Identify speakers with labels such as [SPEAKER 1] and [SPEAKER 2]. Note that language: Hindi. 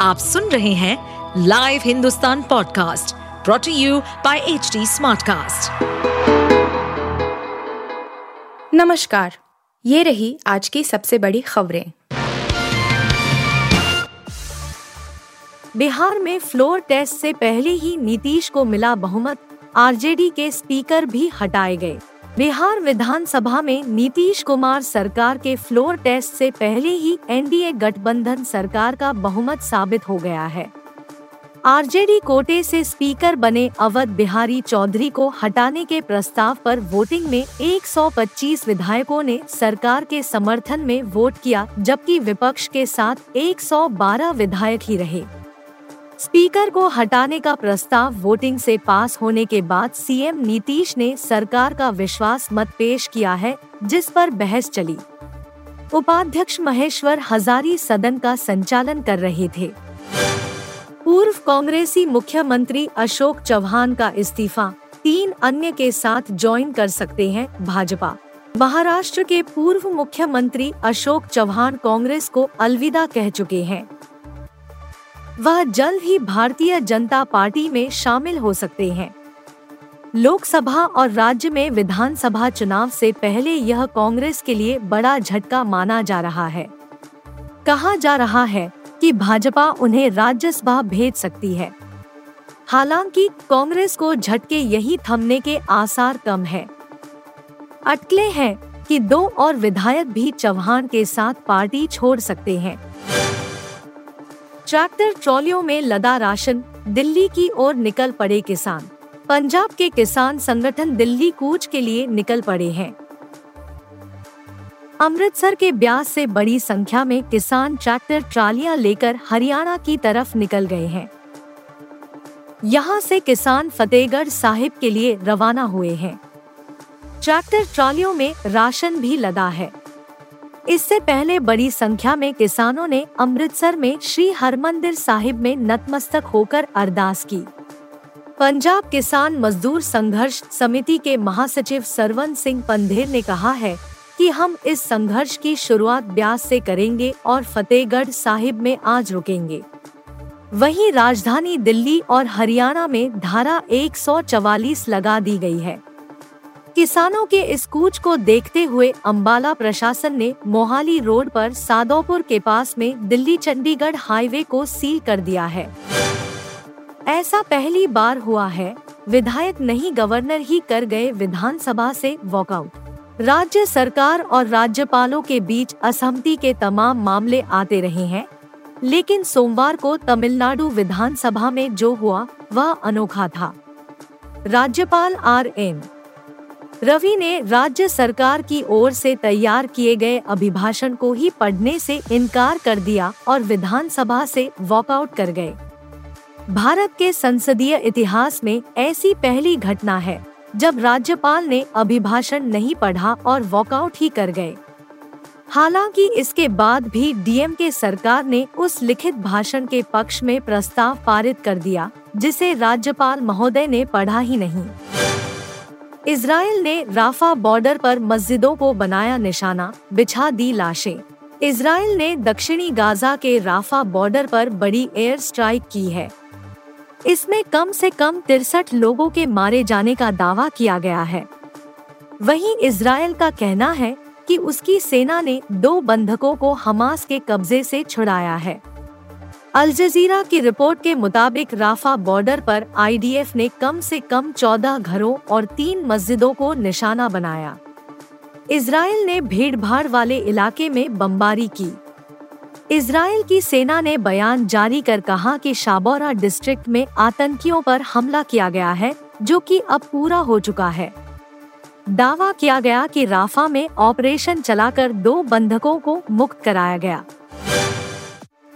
[SPEAKER 1] आप सुन रहे हैं live Hindustan podcast brought to you by H Smartcast.
[SPEAKER 2] नमस्कार, ये रही आज की सबसे बड़ी खबरें बिहार में फ्लोर टेस्ट से पहले ही नीतीश को मिला बहुमत, आरजेडी के स्पीकर भी हटाए गए बिहार विधानसभा में नीतीश कुमार सरकार के फ्लोर टेस्ट से पहले ही एनडीए गठबंधन सरकार का बहुमत साबित हो गया है। आरजेडी कोटे से स्पीकर बने अवध बिहारी चौधरी को हटाने के प्रस्ताव पर वोटिंग में 125 विधायकों ने सरकार के समर्थन में वोट किया, जबकि विपक्ष के साथ 112 विधायक ही रहे। स्पीकर को हटाने का प्रस्ताव वोटिंग से पास होने के बाद सीएम नीतीश ने सरकार का विश्वास मत पेश किया है, जिस पर बहस चली। उपाध्यक्ष महेश्वर हजारी सदन का संचालन कर रहे थे। पूर्व कांग्रेसी मुख्यमंत्री अशोक चौहान का इस्तीफा, तीन अन्य के साथ ज्वाइन कर सकते हैं भाजपा। महाराष्ट्र के पूर्व मुख्यमंत्री अशोक चौहान कांग्रेस को अलविदा कह चुके हैं। वह जल्द ही भारतीय जनता पार्टी में शामिल हो सकते हैं। लोकसभा और राज्य में विधानसभा चुनाव से पहले यह कांग्रेस के लिए बड़ा झटका माना जा रहा है। कहा जा रहा है कि भाजपा उन्हें राज्यसभा भेज सकती है। हालाँकि कांग्रेस को झटके यही थमने के आसार कम है। अटकले हैं कि दो और विधायक भी चौहान के साथ पार्टी छोड़ सकते हैं। ट्रैक्टर ट्रॉलियों में लदा राशन, दिल्ली की ओर निकल पड़े किसान। पंजाब के किसान संगठन दिल्ली कूच के लिए निकल पड़े हैं। अमृतसर के ब्यास से बड़ी संख्या में किसान ट्रैक्टर ट्रालियाँ लेकर हरियाणा की तरफ़ निकल गए हैं। यहाँ से किसान फतेहगढ़ साहिब के लिए रवाना हुए हैं। ट्रैक्टर ट्रालियों में राशन भी लदा है। इससे पहले बड़ी संख्या में किसानों ने अमृतसर में श्री हरमंदिर साहिब में नतमस्तक होकर अरदास की। पंजाब किसान मजदूर संघर्ष समिति के महासचिव सरवन सिंह पंधेर ने कहा है कि हम इस संघर्ष की शुरुआत ब्यास से करेंगे और फतेहगढ़ साहिब में आज रुकेंगे। वहीं राजधानी दिल्ली और हरियाणा में धारा 144 लगा दी गई है। किसानों के इस कूच को देखते हुए अंबाला प्रशासन ने मोहाली रोड पर सादोपुर के पास में दिल्ली चंडीगढ़ हाईवे को सील कर दिया है। ऐसा पहली बार हुआ है। विधायक नहीं, गवर्नर ही कर गए विधानसभा से वॉकआउट। राज्य सरकार और राज्यपालों के बीच असहमति के तमाम मामले आते रहे हैं। लेकिन सोमवार को तमिलनाडु विधानसभा में जो हुआ, वह अनोखा था। राज्यपाल आर एन रवि ने राज्य सरकार की ओर से तैयार किए गए अभिभाषण को ही पढ़ने से इनकार कर दिया और विधानसभा से वॉकआउट कर गए। भारत के संसदीय इतिहास में ऐसी पहली घटना है, जब राज्यपाल ने अभिभाषण नहीं पढ़ा और वॉकआउट ही कर गए। हालाँकि इसके बाद भी डीएम के सरकार ने उस लिखित भाषण के पक्ष में प्रस्ताव पारित कर दिया, जिसे राज्यपाल महोदय ने पढ़ा ही नहीं। इसराइल ने राफा बॉर्डर पर मस्जिदों को बनाया निशाना, बिछा दी लाशें। इसराइल ने दक्षिणी गाजा के राफा बॉर्डर पर बड़ी एयर स्ट्राइक की है। इसमें कम से कम तिरसठ लोगों के मारे जाने का दावा किया गया है। वहीं इसराइल का कहना है कि उसकी सेना ने दो बंधकों को हमास के कब्जे से छुड़ाया है। अल जजीरा की रिपोर्ट के मुताबिक राफा बॉर्डर पर आईडीएफ ने कम से कम 14 घरों और तीन मस्जिदों को निशाना बनाया। इसराइल ने भीड़ भाड़ वाले इलाके में बमबारी की। इसराइल की सेना ने बयान जारी कर कहा कि शाबोरा डिस्ट्रिक्ट में आतंकियों पर हमला किया गया है, जो कि अब पूरा हो चुका है। दावा किया गया कि राफा में ऑपरेशन चलाकर दो बंधकों को मुक्त कराया गया।